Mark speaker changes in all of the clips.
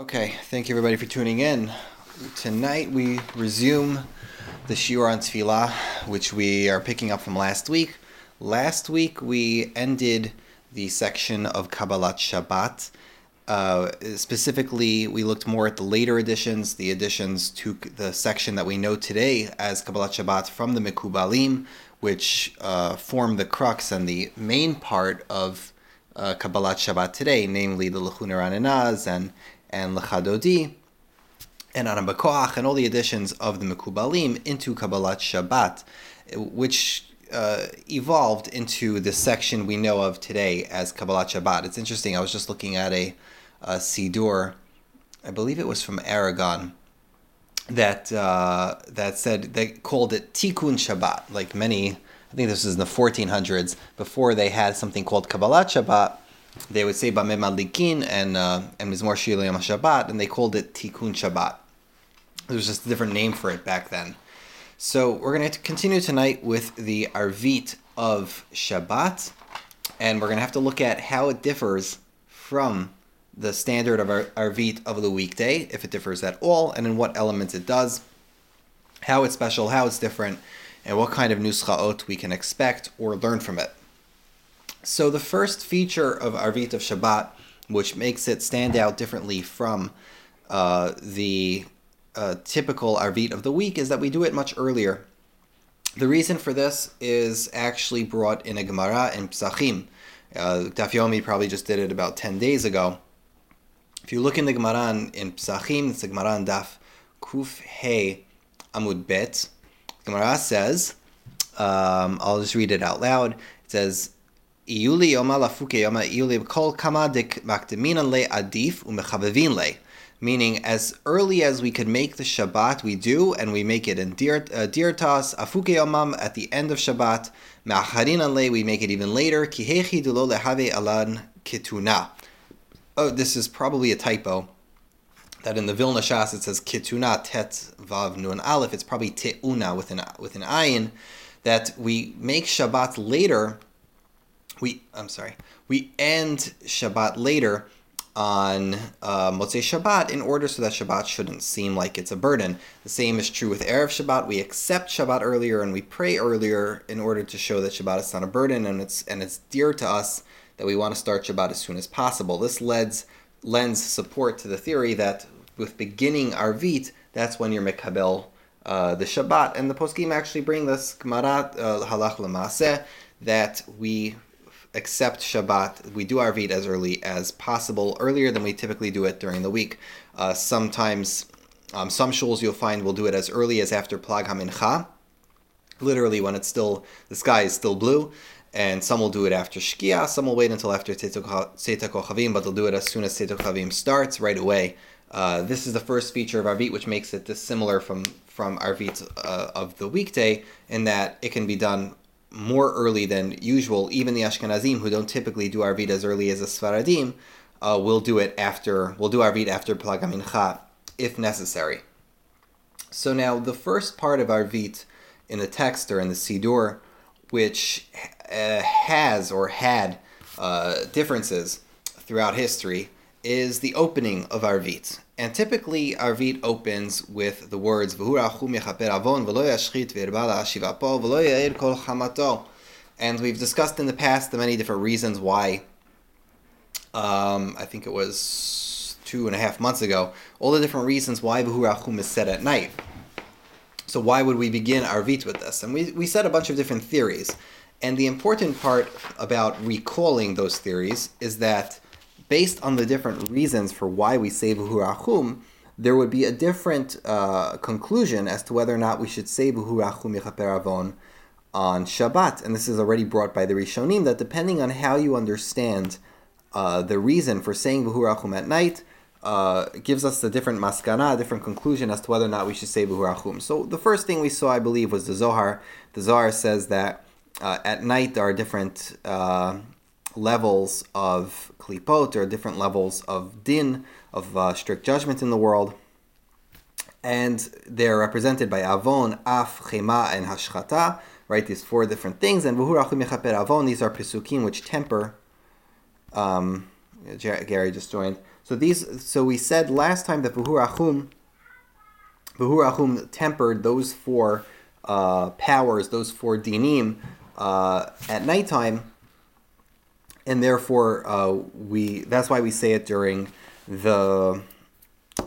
Speaker 1: Okay, thank you everybody for tuning in. Tonight we resume the Shiur on Tefillah, which we are picking up from last week. Last week we ended the section of Kabbalat Shabbat. Uh, specifically, we looked more at the later additions, the additions to the section that we know today as Kabbalat Shabbat from the Mekubalim, which uh, form the crux and the main part of uh, Kabbalat Shabbat today, namely the Lechuner Ananaz and and Lechadodi and Anam and all the additions of the Mekubalim into Kabbalat Shabbat, which uh, evolved into the section we know of today as Kabbalat Shabbat. It's interesting. I was just looking at a, a Siddur, I believe it was from Aragon, that uh, that said they called it Tikkun Shabbat. Like many, I think this was in the 1400s. Before they had something called Kabbalat Shabbat, they would say Bameh Madlikin and uh, and Mizmor Shabbat, and they called it Tikkun Shabbat. There was just a different name for it back then. So we're going to continue tonight with the Arvit of Shabbat, and we're going to have to look at how it differs from the standard of our Arvit of the weekday, if it differs at all, and in what elements it does, how it's special, how it's different, and what kind of nuschaot we can expect or learn from it. So the first feature of Arvit of Shabbat, which makes it stand out differently from uh, the uh, typical Arvit of the week, is that we do it much earlier. The reason for this is actually brought in a Gemara in Psachim. Uh, Daf Yomi probably just did it about 10 days ago. If you look in the Gemara in Psachim, it's the Gemara in Daf Kuf He Amud Bet. Gemara says, um, I'll just read it out loud. It says, Iyuli yoma lafuke yoma iyuli kol kama dik makdeminan le adif le. Meaning, as early as we could make the Shabbat, we do, and we make it in uh, dirtas, afuke yomam, at the end of Shabbat. Me'acharinan le, we make it even later. Kihechi dulo lehave alan kituna. Oh, this is probably a typo. That in the Vilna Shas it says kituna tet vav nun aleph. It's probably teuna with an with an ayin. That we make Shabbat later we I'm sorry, we end Shabbat later on uh, Motzei Shabbat in order so that Shabbat shouldn't seem like it's a burden. The same is true with Erev Shabbat. We accept Shabbat earlier and we pray earlier in order to show that Shabbat is not a burden and it's and it's dear to us that we want to start Shabbat as soon as possible. This lends lends support to the theory that with beginning Arvit, that's when you're Mekabel uh, the Shabbat. And the poskim actually bring this Gemara uh, Halach that we accept Shabbat, we do our Arvit as early as possible, earlier than we typically do it during the week. Uh, sometimes, um, some shuls you'll find will do it as early as after Plag HaMincha, literally when it's still, the sky is still blue. And some will do it after Shkia, some will wait until after Tzeitzei Kochavim, but they'll do it as soon as Tzeitzei Kochavim starts, right away. Uh, this is the first feature of our Arvit, which makes it dissimilar from, from Arvit uh, of the weekday, in that it can be done more early than usual. Even the Ashkenazim, who don't typically do Arvit as early as the Sfaradim, uh, will do it after. Will do Arvit after Plag HaMincha if necessary. So now the first part of Arvit in the text or in the Siddur, which uh, has or had uh, differences throughout history, is the opening of Arvit. And typically, Arvit opens with the words And we've discussed in the past the many different reasons why. Um, I think it was two and a half months ago. All the different reasons why V'hurachum is said at night. So why would we begin Arvit with this? And we, we said a bunch of different theories. And the important part about recalling those theories is that based on the different reasons for why we say Vuhurachum, there would be a different uh, conclusion as to whether or not we should say Vuhurachum Yechaper on Shabbat. And this is already brought by the Rishonim that depending on how you understand uh, the reason for saying Vuhurachum at night, uh, gives us a different maskana, a different conclusion as to whether or not we should say Vuhurachum. So the first thing we saw, I believe, was the Zohar. The Zohar says that uh, at night there are different uh, levels of klipot, are different levels of din, of uh, strict judgment in the world. And they're represented by avon, af, chema, and hashchata, right? These four different things. And vuhurachum avon, these are pesukim which temper. Um, Gary just joined. So these, so we said last time that Vahurachum, Vahurachum tempered those four uh, powers, those four dinim, uh, at nighttime, and therefore uh, we. That's why we say it during the.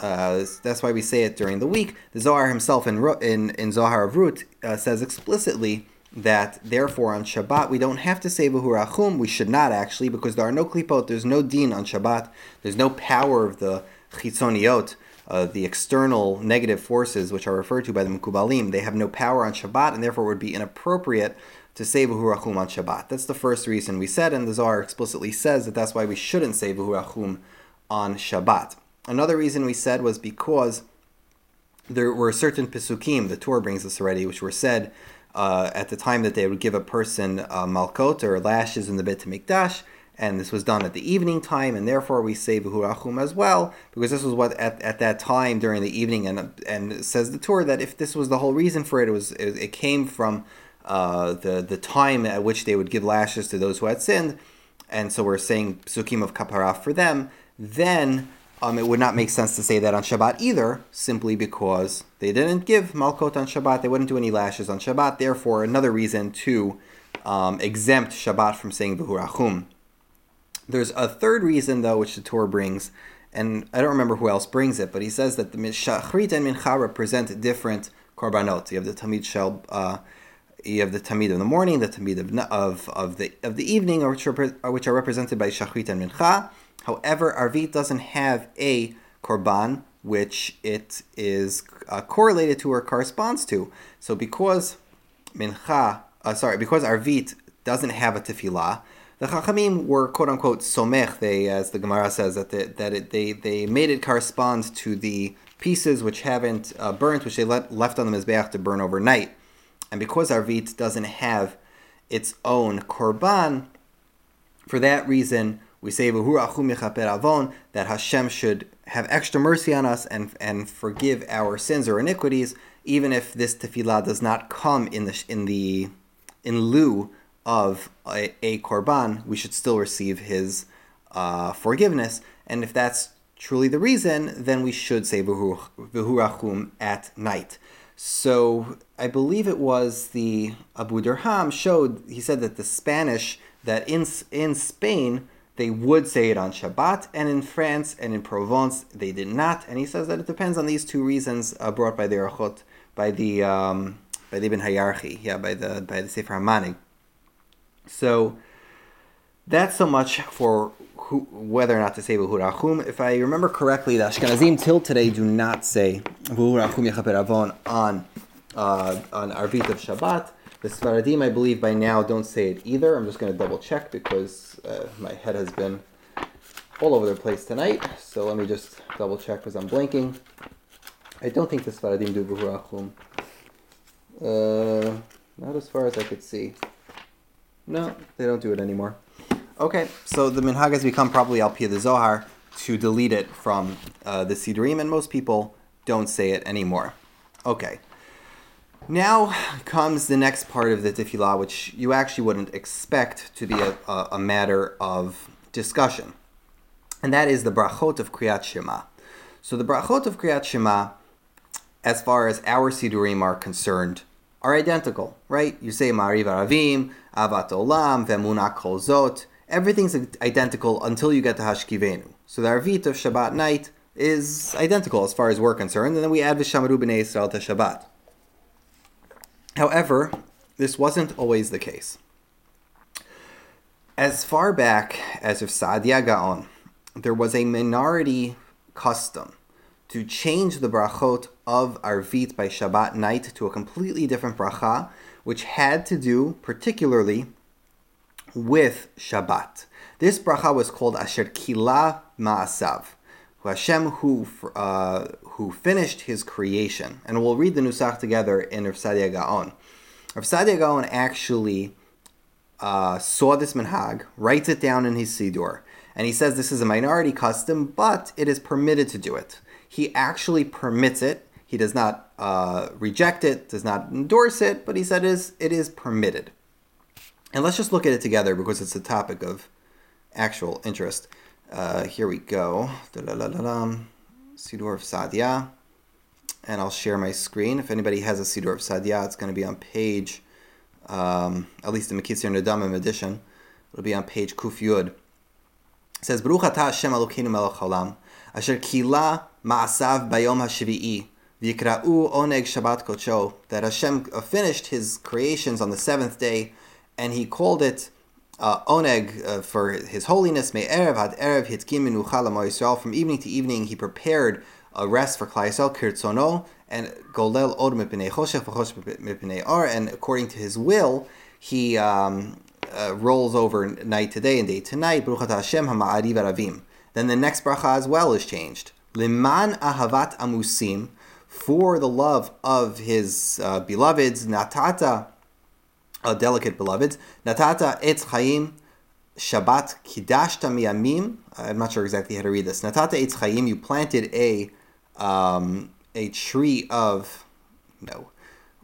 Speaker 1: Uh, that's why we say it during the week. The Zohar himself in in, in Zohar of Rut uh, says explicitly that therefore on Shabbat we don't have to say v'hurachum. We should not actually because there are no klipot. There's no din on Shabbat. There's no power of the chitzoniot, uh, the external negative forces which are referred to by the Mekubalim. They have no power on Shabbat and therefore it would be inappropriate to say v'hurachum on Shabbat. That's the first reason we said, and the Zohar explicitly says that that's why we shouldn't say v'hurachum on Shabbat. Another reason we said was because there were certain pisukim, the Tur brings us already, which were said uh, at the time that they would give a person uh, malkot or lashes in the Beit Mikdash, and this was done at the evening time, and therefore we say v'hurachum as well, because this was what at, at that time during the evening, and and says the Tur that if this was the whole reason for it, it was it, it came from uh, the the time at which they would give lashes to those who had sinned, and so we're saying psukim of kapara for them. Then um, it would not make sense to say that on Shabbat either, simply because they didn't give Malkot on Shabbat, they wouldn't do any lashes on Shabbat, therefore, another reason to um, exempt Shabbat from saying V'hurachum. There's a third reason, though, which the Tur brings, and I don't remember who else brings it, but he says that the Shachrit and Mincha represent different korbanot. You have the Tamid Shel, uh, you have the Tamid of the morning, the Tamid of, of, of, the, of the evening, which, are, which are represented by Shachrit and Mincha. However, Arvit doesn't have a korban, which it is uh, correlated to or corresponds to. So because mincha, uh, sorry, because Arvit doesn't have a tefillah, the Chachamim were quote unquote somech. They, as the Gemara says, that they, that it, they they made it correspond to the pieces which haven't uh, burnt, which they let, left on the mizbeach to burn overnight. And because Arvit doesn't have its own korban, for that reason, we say that Hashem should have extra mercy on us and and forgive our sins or iniquities, even if this tefillah does not come in the in the in lieu of a, a korban, we should still receive His uh, forgiveness. And if that's truly the reason, then we should say v'hurachum at night. So I believe it was the Abu Dirham showed. He said that the Spanish that in in Spain they would say it on Shabbat, and in France and in Provence they did not. And he says that it depends on these two reasons uh, brought by the Archot, by the um, by the Ibn Hayarchi, yeah, by the by the Sefer HaManhig. So that's so much for who, whether or not to say V'hurachum. If I remember correctly, the Ashkenazim till today do not say V'hurachum Yechaper Avon on uh, on Arvit of Shabbat. The Sfaradim, I believe, by now don't say it either. I'm just going to double check because uh, my head has been all over the place tonight. So let me just double check because I'm blanking. I don't think the Sfaradim do Buhurachum. Uh, not as far as I could see. No, they don't do it anymore. Okay, so the minhag has become probably al the Zohar to delete it from uh, the Sidrim, and most people don't say it anymore. Okay. Now comes the next part of the tefillah, which you actually wouldn't expect to be a, a, a matter of discussion, and that is the brachot of Kriyat Shema. So the brachot of Kriyat Shema, as far as our sidurim are concerned, are identical, right? You say Mariv Aravim, Ahavat Olam, Vemuna Kol Zot. Everything's identical until you get to Hashkivenu. So the Arvit of Shabbat night is identical as far as we're concerned, and then we add Vishamaru B'nei to Shabbat. However, this wasn't always the case. As far back as of Saadia Gaon, there was a minority custom to change the brachot of Arvit by Shabbat night to a completely different bracha, which had to do particularly with Shabbat. This bracha was called Asher Kila Ma'asav, Hashem who uh, who finished his creation. And we'll read the Nusach together in Rav Gaon. Rav Gaon actually uh, saw this minhag, writes it down in his Siddur, and he says this is a minority custom, but it is permitted to do it. He actually permits it. He does not uh, reject it, does not endorse it, but he said it is, it is permitted. And let's just look at it together because it's a topic of actual interest. Uh, here we go. Sidur of Sadia. And I'll share my screen. If anybody has a Sidur of Sadia, it's going to be on page, um, at least the Mekitzei Nirdamim edition. It'll be on page Kuf Yud. It says, Baruch atah Hashem Elokeinu melech haolam, asher kila ma'asav bayom ha'shvi'i, v'yikra'u oneg Shabbat kocho, that Hashem finished his creations on the seventh day, and he called it uh, oneg uh, for his holiness. May erev had erev hitkim minucha Yisrael. From evening to evening, he prepared a rest for Klal Yisrael kirtzono and golel od mipnei choshech v'choshech mipnei ar. And according to his will, he um, uh, rolls over night to day and day to night. Baruch Hashem hama'ariv aravim. Then the next bracha as well is changed. Liman ahavat amusim, for the love of his uh, beloveds, natata uh, delicate beloveds. Natata etz chaim Shabbat kidashta miyamim. I'm not sure exactly how to read this. Natata etz chaim. You planted a um, a tree of no.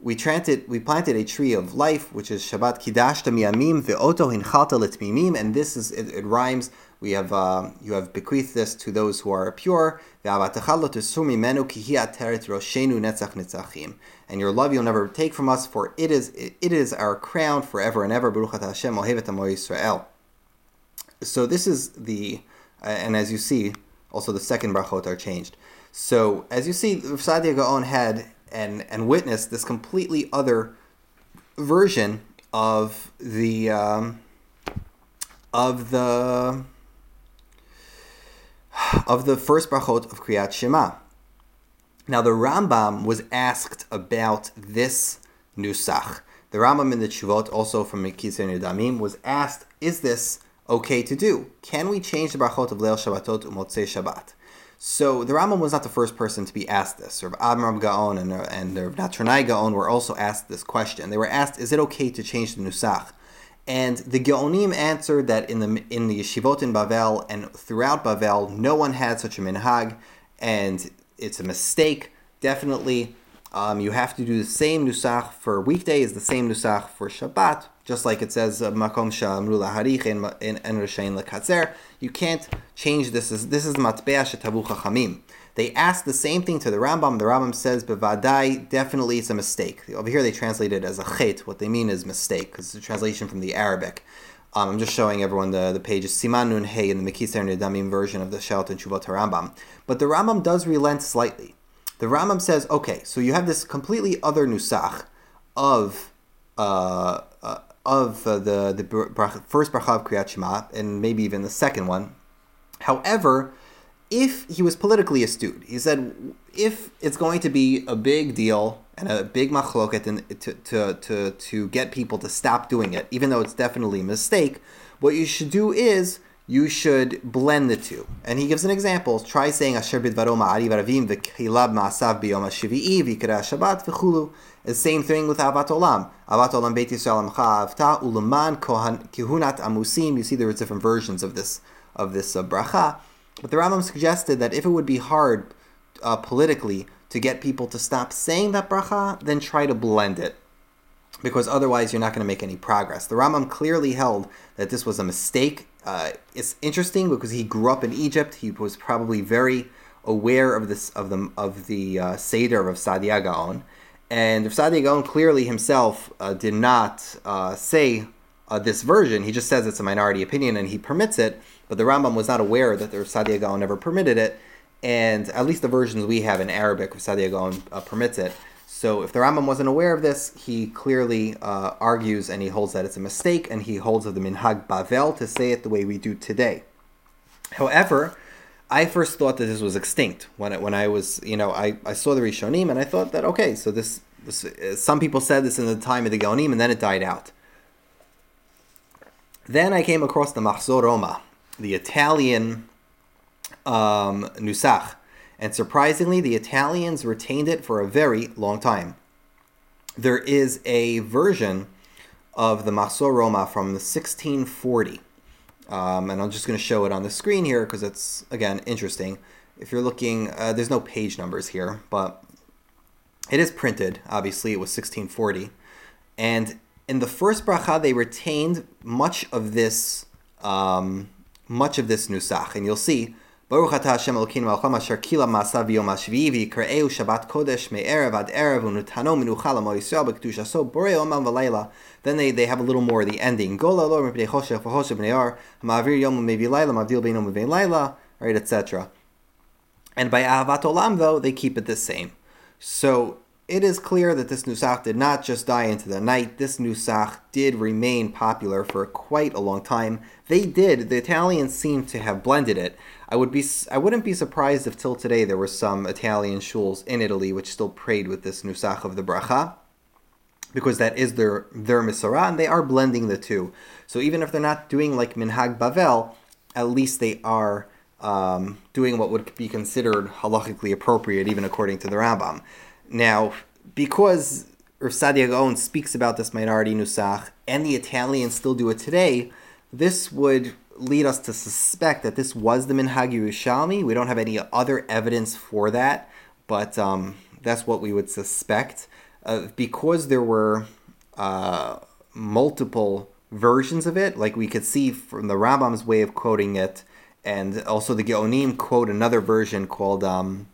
Speaker 1: We planted we planted a tree of life, which is Shabbat kidashta miyamim ve'oto hinchalta litmimim, and this is it, it rhymes. We have uh, you have bequeathed this to those who are pure. And your love you'll never take from us, for it is it, is our crown forever and ever. So this is the, uh, and as you see, also the second brachot are changed. So as you see, Sadia Gaon had and and witnessed this completely other version of the um, of the of the first brachot of Kriyat Shema. Now the Rambam was asked about this nusach. The Rambam in the Chuvot, also from Mekitzei Nirdamim, was asked, "Is this okay to do? Can we change the brachot of Leil Shabbatot Umotzei Shabbat?" So the Rambam was not the first person to be asked this. Rav Amram Gaon and uh, and Rav Gaon were also asked this question. They were asked, "Is it okay to change the nusach?" And the Geonim answered that in the in the yeshivot in Bavel and throughout Bavel, no one had such a minhag, and it's a mistake. Definitely, um, you have to do the same nusach for weekdays, the same nusach for Shabbat, just like it says uh, makom shamru laharich in in Rishain lekatzer. You can't change this. This is matbea shetavu chachamim. They asked the same thing to the Rambam. The Rambam says, "Bevadai, definitely it's a mistake." Over here, they translate it as a chet. What they mean is mistake, because it's a translation from the Arabic. Um, I'm just showing everyone the, the page is Siman Nun Hey in the Mekitzei Nirdamim version of the Shalt and Rambam. But the Rambam does relent slightly. The Rambam says, okay, so you have this completely other nusach of uh, uh, of uh, the the first bracha of Kriyat Shema, and maybe even the second one. However, if he was politically astute, he said, if it's going to be a big deal and a big machloket to, to, to, to get people to stop doing it, even though it's definitely a mistake, what you should do is you should blend the two. And he gives an example. Try saying Asher bidvaro ma'ari varavim v'kilab ma'asav biyom ha'shivi'i v'ikra shabbat v'chulu. The same thing with Ahavat Olam. Ahavat Olam Beit Yisrael Amcha Avta Ulaman Kihunat Amusim. You see there are different versions of this of this uh, bracha. But the Rambam suggested that if it would be hard uh, politically to get people to stop saying that bracha, then try to blend it. Because otherwise, you're not going to make any progress. The Rambam clearly held that this was a mistake. Uh, it's interesting because he grew up in Egypt. He was probably very aware of this of the of the uh, seder of Sadia Gaon, and if Sadia Gaon clearly himself uh, did not uh, say uh, this version. He just says it's a minority opinion and he permits it, but the Rambam was not aware that the Sadia Gaon never permitted it, and at least the versions we have in Arabic of Sadia Gaon uh, permits it. So if the Rambam wasn't aware of this, he clearly uh, argues and he holds that it's a mistake, and he holds of the Minhag Bavel to say it the way we do today. However, I first thought that this was extinct when it, when I was you know I, I saw the Rishonim and I thought that okay so this, this uh, some people said this in the time of the Gaonim and then it died out. Then I came across the Mahzor Roma, the Italian um, Nusach, and surprisingly, the Italians retained it for a very long time. There is a version of the Mahzor Roma from the 1640, um, and I'm just going to show it on the screen here because it's again interesting. If you're looking, uh, there's no page numbers here, but it is printed. Obviously, it was 1640, and in the first bracha, they retained much of this, um, much of this nusach, and you'll see. Baruch atah Hashem Elokeinu Malcham Asher Kila Ma'asav B'Yom HaShvi'i Shabbat Kodesh Me'erev Ad Erev U'Nutano Menucha L'Mo Yisrael B'Kedushaso Borei Omam V'Leila. Then they, they have a little more of the ending. Gola Lo Mepnei Choshech V'Choshech B'Nei Ma'avir Yom Mevi Laila Ma'avdil Beinu Mevi Laila right, etc. And by Ahavat Olam though, they keep it the same. So it is clear that this Nusach did not just die into the night. This Nusach did remain popular for quite a long time. They did. The Italians seem to have blended it. I would be. I wouldn't be surprised if till today there were some Italian shuls in Italy which still prayed with this Nusach of the bracha, because that is their their misara, and they are blending the two. So even if they're not doing like Minhag Bavel, at least they are um, doing what would be considered halachically appropriate, even according to the Rambam. Now, because Rav Sadia Gaon speaks about this minority nusach, and the Italians still do it today, this would lead us to suspect that this was the Minhag Yerushalmi. We don't have any other evidence for that, but um, that's what we would suspect. Uh, because there were uh, multiple versions of it, like we could see from the Rambam's way of quoting it, and also the Geonim quote another version called um,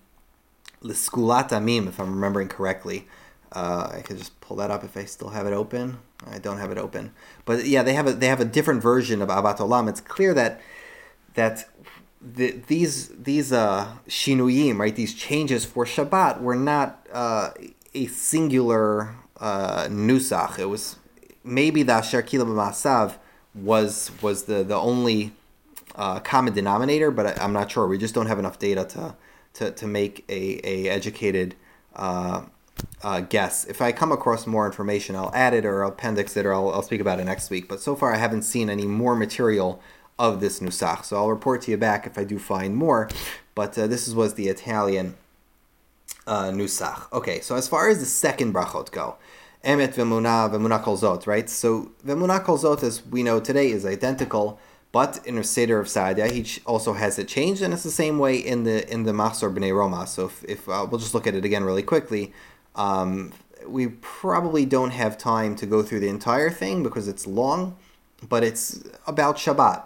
Speaker 1: L'Skulat Amim, if I'm remembering correctly. Uh, I could just pull that up if I still have it open. I don't have it open, but yeah, they have a they have a different version of Ahavat Olam. It's clear that that the, these these uh, shinuyim, right? These changes for Shabbat were not uh, a singular uh, nusach. It was maybe the Asher Kila B'Masav was was the the only uh, common denominator, but I, am not sure. We just don't have enough data to to, to make a, a educated uh, uh, guess. If I come across more information, I'll add it or I'll appendix it or I'll, I'll speak about it next week. But so far, I haven't seen any more material of this nusach. So I'll report to you back if I do find more. But uh, this was the Italian uh, nusach. Okay, so as far as the second brachot go, emet v'muna v'muna kol zot, right? So v'muna kol zot, as we know today, is identical but in the Seder of Saadia, he also has it changed, and it's the same way in the in the Machzor B'nai Roma. So if, if uh, we'll just look at it again really quickly, um, we probably don't have time to go through the entire thing because it's long, but it's about Shabbat.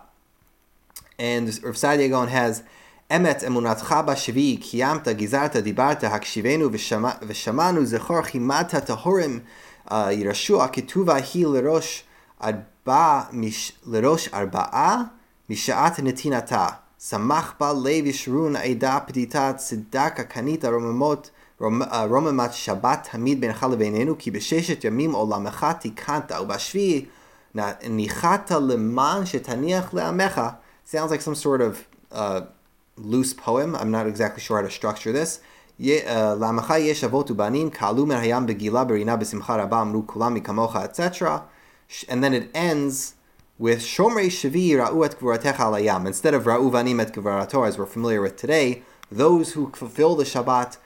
Speaker 1: And Rav Saadia Gaon has Emet emunatcha b'shvi kiyamta gizarta dibarta hakshivenu v'shamanu zechor chimata tahorim yirashua ketuva hi lerosh ad בא לראש ארבעה משעת נתינתה. שמח בה לב ישרון עדה פדיטה צדקה קנית רוממות רוממת שבת תמיד בינך לבינינו כי בששת ימים עולמך תיקנת ובשביעי ניחת למען שתניח לעמך. Sounds like some sort of uh, loose poem. I'm not exactly sure how to structure this. לעמך יש אבות ובנים, כעלו מן הים בגילה ברינה בשמחה רבה, אמרו כולם מכמוך, etc and then it ends with Shomrei Shavi Ra'u et Gvuratecha Alayam. Instead of Ra'u Vanim et Gvurato, as we're familiar with today, those who fulfill the Shabbat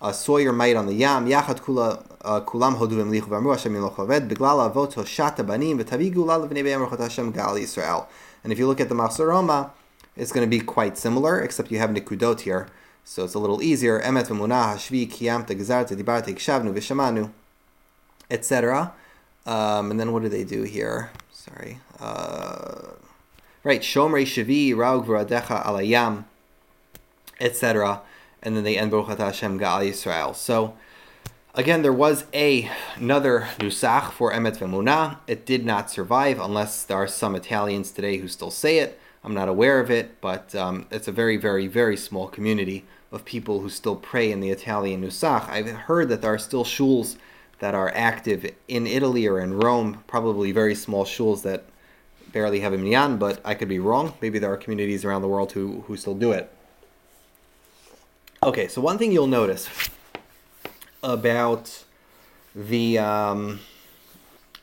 Speaker 1: uh, saw your might on the Yam, Yachat Kula uh, Kulam Hoduvim Lichu V'Amru Hashem Yiloch Aved, Avot Hoshata Banim, V'Tavi Gula L'Vnei Be'em Rechot Hashem Gal Yisrael. And if you look at the Machzor Roma, it's going to be quite similar, except you have Nikudot here, so it's a little easier. Emet V'Munah Hashvi Kiyamta Gezarta Dibarte Kshavnu V'Shamanu, etc. Um, and then what do they do here? Sorry. Uh, right. Shomrei Shavi Raug V'Radecha Alayam, etc. And then they end Baruch Hashem Gal Yisrael. So again, there was a another nusach for Emet V'Munah. It did not survive unless there are some Italians today who still say it. I'm not aware of it, but um, it's a very, very, very small community of people who still pray in the Italian nusach. I've heard that there are still shuls that are active in Italy or in Rome, probably very small shuls that barely have a minyan, but I could be wrong. Maybe there are communities around the world who, who still do it. Okay, so one thing you'll notice about the um,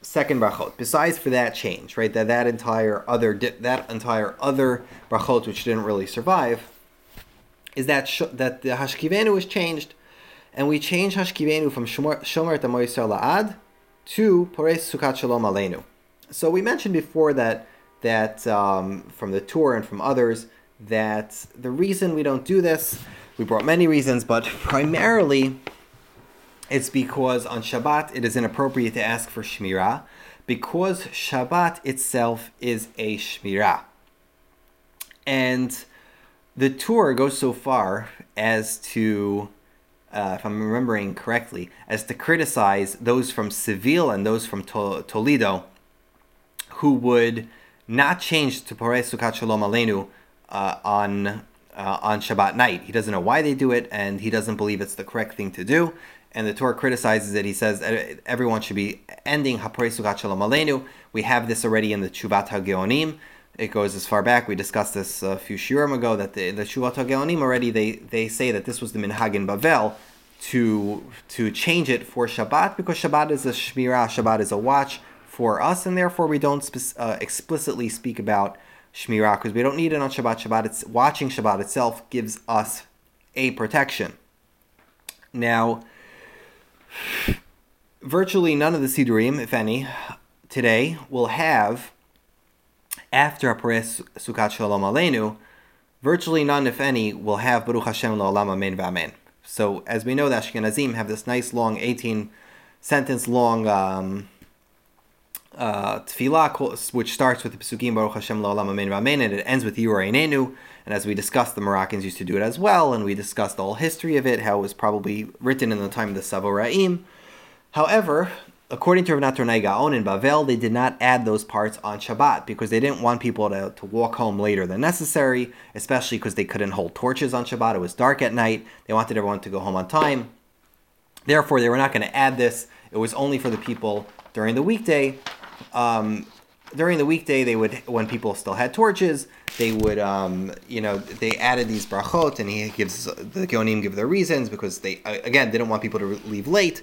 Speaker 1: second brachot, besides for that change, right, that that entire other that entire other brachot which didn't really survive, is that sh- that the hashkivenu was changed and we change Hashkivenu from Shomer Tamo Yisrael La'ad to Pores Sukkot Shalom Aleinu. So we mentioned before that that um, from the Tur and from others that the reason we don't do this, we brought many reasons, but primarily it's because on Shabbat it is inappropriate to ask for Shmirah because Shabbat itself is a Shmirah. And the Tur goes so far as to, uh, if I'm remembering correctly, as to criticize those from Seville and those from to- Toledo who would not change to Porei Sukkot Shalom Aleinu uh, on uh, on Shabbat night. He doesn't know why they do it, and he doesn't believe it's the correct thing to do. And the Tur criticizes it. He says everyone should be ending Haporei Sukkot Shalom Aleinu. We have this already in the Chuvat HaGeonim. It goes as far back. We discussed this a few shiurim ago that the, the Chuvat HaGeonim already they, they say that this was the minhag in Bavel to to change it for Shabbat because Shabbat is a shmirah, Shabbat is a watch for us, and therefore we don't spe- uh, explicitly speak about Shmirah because we don't need it on Shabbat. Shabbat, it's, watching Shabbat itself gives us a protection. Now, virtually none of the Sidurim, if any, today will have, after Apares Sukkot Shalom Aleinu, virtually none, if any, will have Baruch Hashem La'olam Amen V'Amen. So, as we know, the Ashkenazim have this nice long 18 sentence long um, uh, tefillah, which starts with the Pesukim Baruch Hashem La'olam Amen V'Amen, and it ends with Yireinenu. And as we discussed, the Moroccans used to do it as well, and we discussed the whole history of it, how it was probably written in the time of the Savoraim. However, according to Rav Natronai Gaon in Bavel, they did not add those parts on Shabbat because they didn't want people to, to walk home later than necessary, especially because they couldn't hold torches on Shabbat. It was dark at night. They wanted everyone to go home on time. Therefore, they were not going to add this. It was only for the people during the weekday um, during the weekday, they would when people still had torches, they would um, you know they added these brachot, and he gives the Geonim give their reasons because they again they didn't want people to leave late,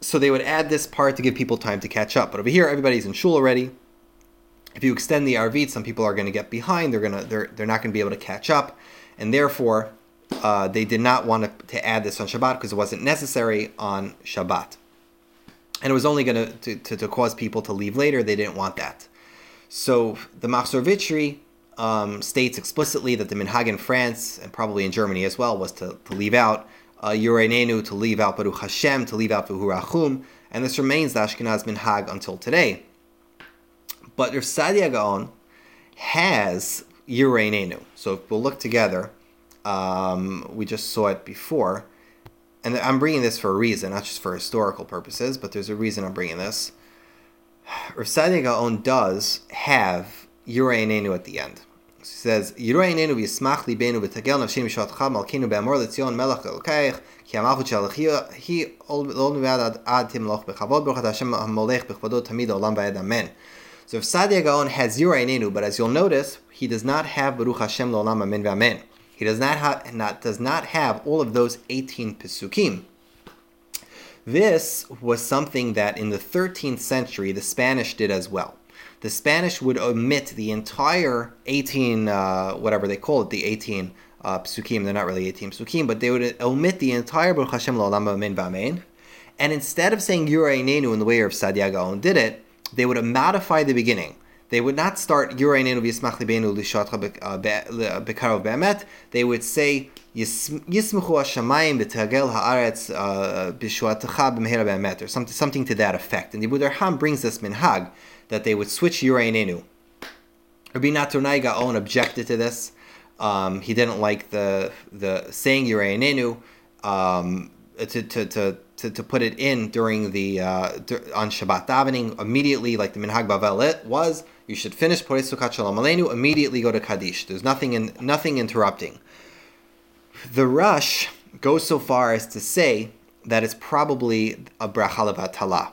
Speaker 1: so they would add this part to give people time to catch up. But over here, everybody's in shul already. If you extend the arvit, some people are going to get behind. They're gonna they're they're not going to be able to catch up, and therefore uh, they did not want to, to add this on Shabbat because it wasn't necessary on Shabbat and it was only going to, to, to cause people to leave later. They didn't want that. So the Machzor Vitry um, states explicitly that the minhag in France and probably in Germany as well was to, to leave out uh, Yureinenu, to leave out Baruch Hashem, to leave out V'hurachum, and this remains the Ashkenaz minhag until today. But Rav Sadia Gaon has Yureinenu. So if we'll look together, um, we just saw it before and I'm bringing this for a reason, not just for historical purposes, but there's a reason I'm bringing this. Rav Gaon does have Yurei at the end. Says, Yurei Nenu v'yismach libenu v'tagel nafshim mishatcha malkinu be'amor letzion melech elokayich ki amalchut shalach hi ol nevad ad timloch bechavod baruch Hashem hamolech bechvadot tamid olam v'ed amen. So if Sadia Gaon has Yurei but as you'll notice, he does not have Baruch Hashem Olam amen v'amen. He does not have not does not have all of those 18 pisukim. This was something that in the 13th century the Spanish did as well. The Spanish would omit the entire 18, uh, whatever they call it, the 18 uh, psukim. They're not really 18 psukim, but they would omit the entire Baruch Hashem La'olam Amen V'Amen. And instead of saying Yurei Nenu in the way of Sadia Gaon did it, they would modify the beginning they would not start Yureinenu v'yismach libenu lishatcha bekarov be'emet. They would say Yismuchu hashamayim b'tagel haaretz uh, b'shuatecha b'mehera be'emet, or something, something to that effect. And the Abu Darham brings this minhag that they would switch Yureinenu. Rabbi Natronai Gaon objected to this. Um, he didn't like the the saying Yureinenu um, to, to, to to, to put it in during the uh, on Shabbat davening immediately, like the Minhag Bavel was. You should finish Porei Shalom Aleinu, immediately go to Kaddish. There's nothing in nothing interrupting. The Rosh goes so far as to say that it's probably a bracha levatala.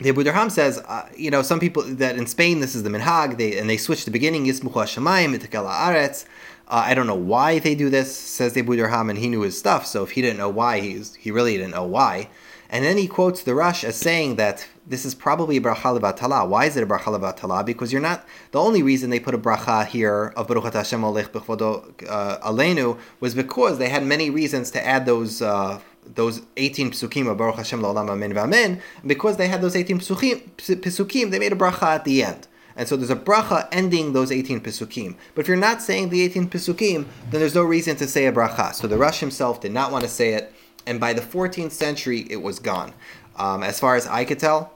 Speaker 1: The Abu Darham says, uh, you know, some people that in Spain this is the minhag, they and they switch the beginning yismuchu hashamayim aretz. Uh, I don't know why they do this, says the Abu Darham, and he knew his stuff. So if he didn't know why, he's, he really didn't know why. And then he quotes the Rosh as saying that this is probably a bracha levatala. Why is it a bracha levatala? Because you're not the only reason they put a bracha here of Baruch Hashem Olech Bechvodo uh, Aleinu was because they had many reasons to add those. Uh, those 18 psukim of Baruch Hashem La'olam Amen V'Amen, because they had those 18 psukim, psukim, they made a bracha at the end. And so there's a bracha ending those 18 pisukim. But if you're not saying the 18 pisukim, then there's no reason to say a bracha. So the Rosh himself did not want to say it, and by the 14th century, it was gone. Um, as far as I could tell,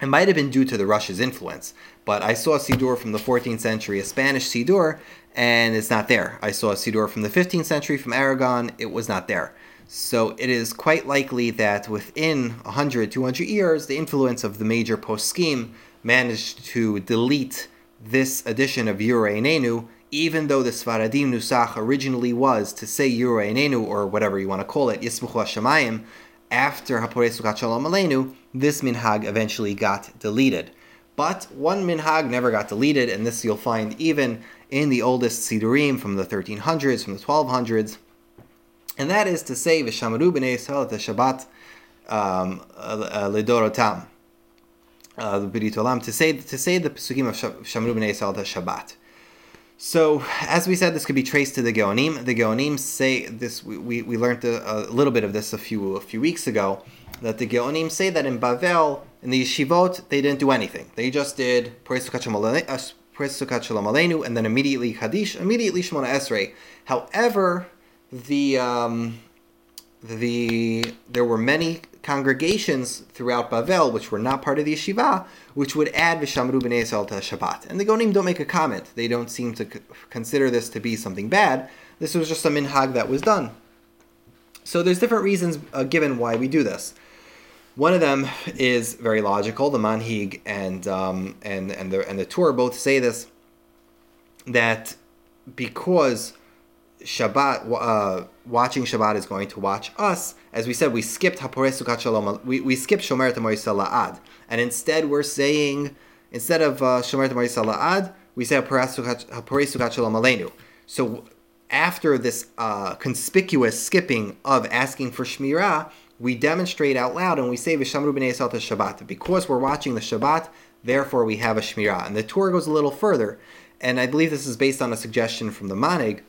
Speaker 1: it might have been due to the Rosh's influence, But I saw a Siddur from the 14th century, a Spanish Siddur, and it's not there. I saw a Siddur from the 15th century from Aragon, it was not there. So it is quite likely that within 100, 200 years, the influence of the major poskim managed to delete this edition of Yura even though the Sfaradim Nusach originally was to say Yura or whatever you want to call it, Yismuchu Hashemayim, after Haporei Sukkot Shalom Aleinu, this minhag eventually got deleted. But one minhag never got deleted, and this you'll find even in the oldest Sidurim from the 1300s, from the 1200s, and that is to say, V'shamaru b'nei Yisrael Shabbat um, Lidorotam, uh, the B'rit Olam, to say to say the Pesukim of Shamaru b'nei Yisrael Shabbat. So, as we said, this could be traced to the Geonim. The Geonim say this. We, we, we learned a, a, little bit of this a few a few weeks ago. That the Geonim say that in Bavel, in the yeshivot, they didn't do anything. They just did Sukat Shalom Aleinu, and then immediately Kaddish, immediately Shemona Esrei. However, the um, the there were many congregations throughout Bavel which were not part of the yeshiva, which would add Vishamru b'nei Yisrael to Shabbat. And the Geonim don't make a comment. They don't seem to consider this to be something bad. This was just a minhag that was done. So there's different reasons uh, given why we do this. One of them is very logical. The Manhig and um, and and the and the Tur both say this that because Shabbat, uh, watching Shabbat is going to watch us. As we said, we skipped Haporei Sukkot Shalom. We, we skipped Shomer Tamoyis La'ad, and instead we're saying instead of uh, Shomer Tamoyis La'ad, we say Haporei Sukkot Shalom Aleinu. So after this uh, conspicuous skipping of asking for Shmirah, we demonstrate out loud and we say Vishamru b'nei Yisrael Shabbat. Because we're watching the Shabbat, therefore we have a Shmirah. And the Tur goes a little further, and I believe this is based on a suggestion from the Manhig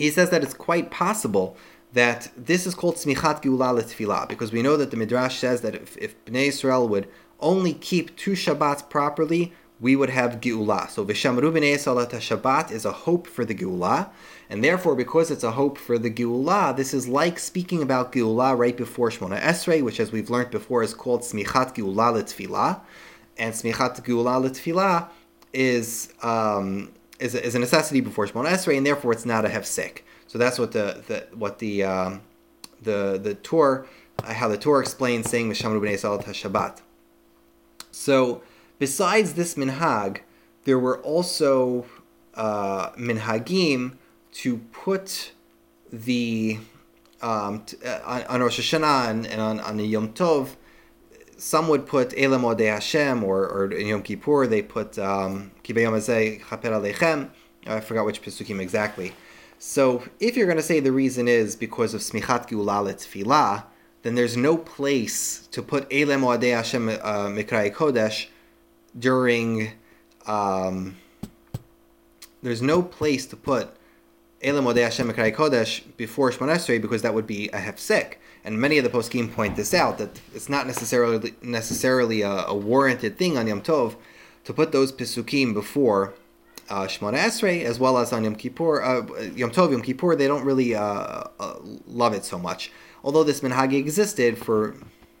Speaker 1: he says that it's quite possible that this is called smichat geula letfilah because we know that the midrash says that if, if Bnei Israel would only keep two Shabbats properly, we would have geula. So v'shamru b'nei Israel Shabbat is a hope for the geula, and therefore because it's a hope for the geula, this is like speaking about geula right before Shmona Esrei, which as we've learned before is called smichat geula letfilah, and smichat geula letfilah is um, is a, is a necessity before Shemona Esrei, and therefore it's not a hefsek. So that's what the, the what the um, the the Tur uh, how the Tur explains saying Mishamru b'nei Salat Shabbat. So besides this minhag, there were also uh, minhagim to put the um, t- uh, on, on Rosh Hashanah and, and on, on the Yom Tov some would put Elam Odei Hashem, or, or in Yom Kippur they put um, Kibeyom Azeh Chaper Alechem. I forgot which Pesukim exactly. So if you're going to say the reason is because of Smichat Geula Tfilah, then there's no place to put Elam Odei Hashem uh, Mikrai Kodesh during. Um, there's no place to put Elam Odei Hashem Mikrai Kodesh before Shmonesrei because that would be a hefsek and many of the poskim point this out that it's not necessarily necessarily a, a warranted thing on Yom Tov to put those pisukim before uh, Shemona Esrei as well as on Yom Kippur, uh, Yom Tov, Yom Kippur. They don't really uh, uh, love it so much. Although this minhag existed for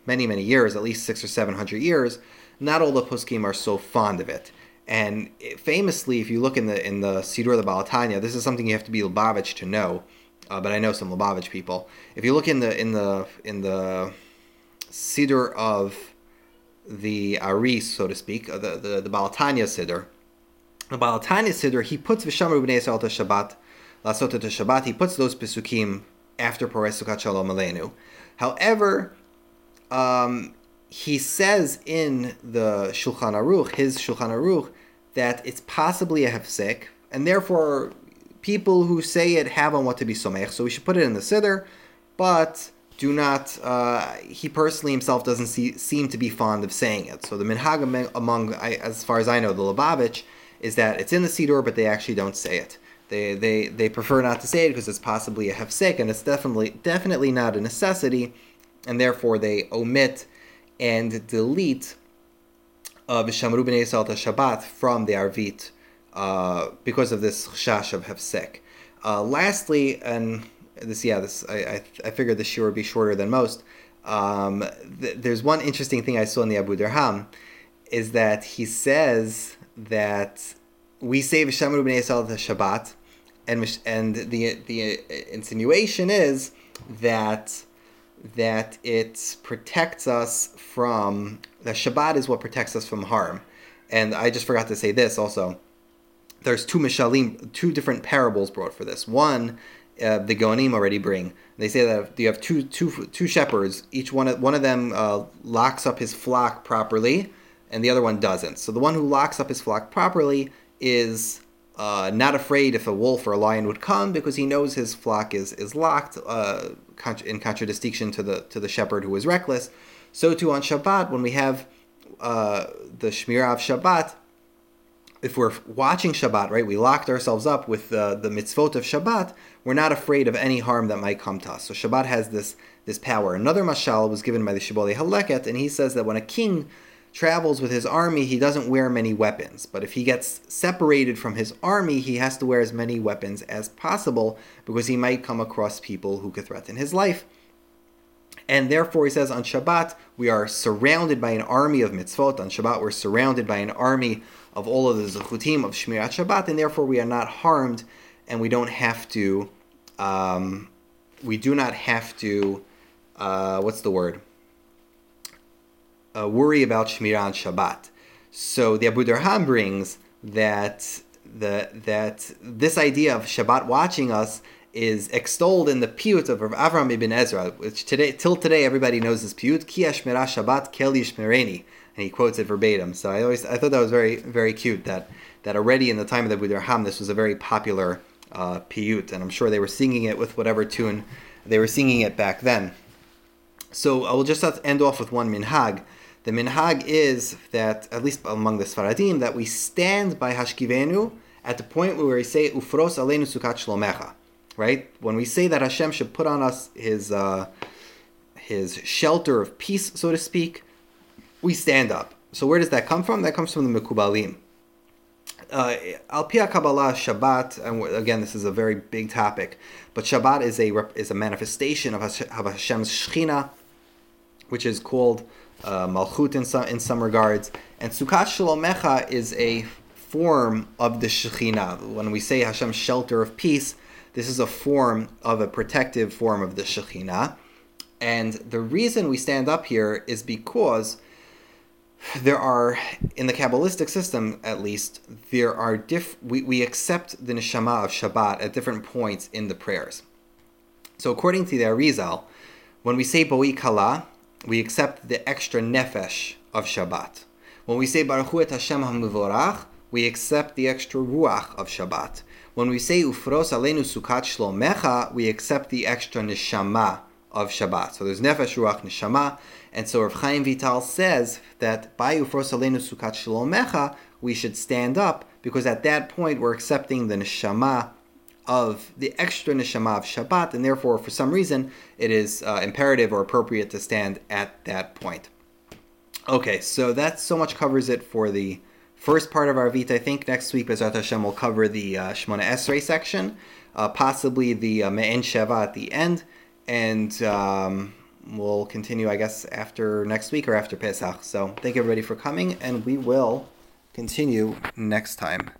Speaker 1: many many years, at least six or seven hundred years, not all the poskim are so fond of it. And famously, if you look in the in the Siddur of the Baal HaTanya, this is something you have to be Lubavitch to know uh, but I know some Lubavitch people. If you look in the in the in the siddur of the Aris, so to speak, uh, the the, the siddur, the Baal HaTanya siddur, he puts Vishamru b'nei to Shabbat, Lasota to Shabbat. He puts those pesukim after Porei Shalom Aleinu. However, um, he says in the Shulchan Aruch, his Shulchan Aruch, that it's possibly a hefsek, and therefore people who say it have on what to be somech, so we should put it in the siddur, but do not. Uh, he personally himself doesn't see, seem to be fond of saying it. So the minhag among, I, as far as I know, the Lubavitch is that it's in the siddur, but they actually don't say it. They, they, they prefer not to say it because it's possibly a hefsek, and it's definitely definitely not a necessity, and therefore they omit and delete uh, Shabbat from the Arvit uh, because of this chash of hefsek. Uh, lastly, and this, yeah, this I, I, I figured this year would be shorter than most. Um, th- there's one interesting thing I saw in the Abu Dirham. is that he says that we say V'shamru b'nei Yisrael the Shabbat, and and the the insinuation is that that it protects us from the Shabbat is what protects us from harm. And I just forgot to say this also. There's two mishalim, two different parables brought for this. One, uh, the Geonim already bring. They say that you have two two two shepherds. Each one one of them uh, locks up his flock properly, and the other one doesn't. So the one who locks up his flock properly is uh, not afraid if a wolf or a lion would come because he knows his flock is is locked uh, in contradistinction to the to the shepherd who is reckless. So too on Shabbat when we have uh, the Shmirah of Shabbat, if we're watching Shabbat, right, we locked ourselves up with the, the mitzvot of Shabbat, we're not afraid of any harm that might come to us. So Shabbat has this this power. Another mashal was given by the Shibbolei Haleket, and he says that when a king travels with his army, he doesn't wear many weapons. But if he gets separated from his army, he has to wear as many weapons as possible because he might come across people who could threaten his life. And therefore, he says on Shabbat, we are surrounded by an army of mitzvot. On Shabbat, we're surrounded by an army of all of the zechutim of Shmirat Shabbat, and therefore we are not harmed, and we don't have to, um, we do not have to, uh, what's the word? Uh, worry about Shmirah on Shabbat. So the Abu Darham brings that the that this idea of Shabbat watching us is extolled in the piyut of Avram ibn Ezra, which today till today everybody knows this piyut. Ki Shabbat keli shmereni and he quotes it verbatim. So I always I thought that was very very cute that that already in the time of the Ham this was a very popular uh, piyut, and I'm sure they were singing it with whatever tune they were singing it back then. So I will just end off with one minhag. The minhag is that, at least among the Sfaradim, that we stand by Hashkivenu at the point where we say Ufros Aleinu Sukat Shlomecha. Right? When we say that Hashem should put on us his uh, his shelter of peace, so to speak, we stand up. So where does that come from? That comes from the Mekubalim. Uh, Al Pia Kabbalah Shabbat, and again, this is a very big topic, but Shabbat is a is a manifestation of, Hashem's Shechina, which is called uh, Malchut in some in some regards, and Sukkot Shalomecha is a form of the Shechina. When we say Hashem's shelter of peace, this is a form of a protective form of the Shechina, and the reason we stand up here is because there are in the kabbalistic system at least there are diff we, we accept the neshama of shabbat at different points in the prayers. So according to the arizal when we say boi kala we accept the extra nefesh of shabbat. When we say baruch et hashem hamuvorach we accept the extra ruach of shabbat when we say ufros alenu sukat shlomecha we accept the extra neshama of Shabbat. So there's Nefesh, Ruach, Neshama. And so Rav Chaim Vital says that by Ufros Aleinu Sukat Shalomecha, we should stand up because at that point we're accepting the Neshama of the extra Neshama of Shabbat, and therefore, for some reason, it is uh, imperative or appropriate to stand at that point. Okay, so that so much covers it for the first part of Arvit. I think next week, Bezrat Hashem will cover the uh, Shmona Esrei section, uh, possibly the uh, Me'en Sheva at the end and um, we'll continue, I guess, after next week or after Pesach. So thank everybody for coming, and we will continue next time.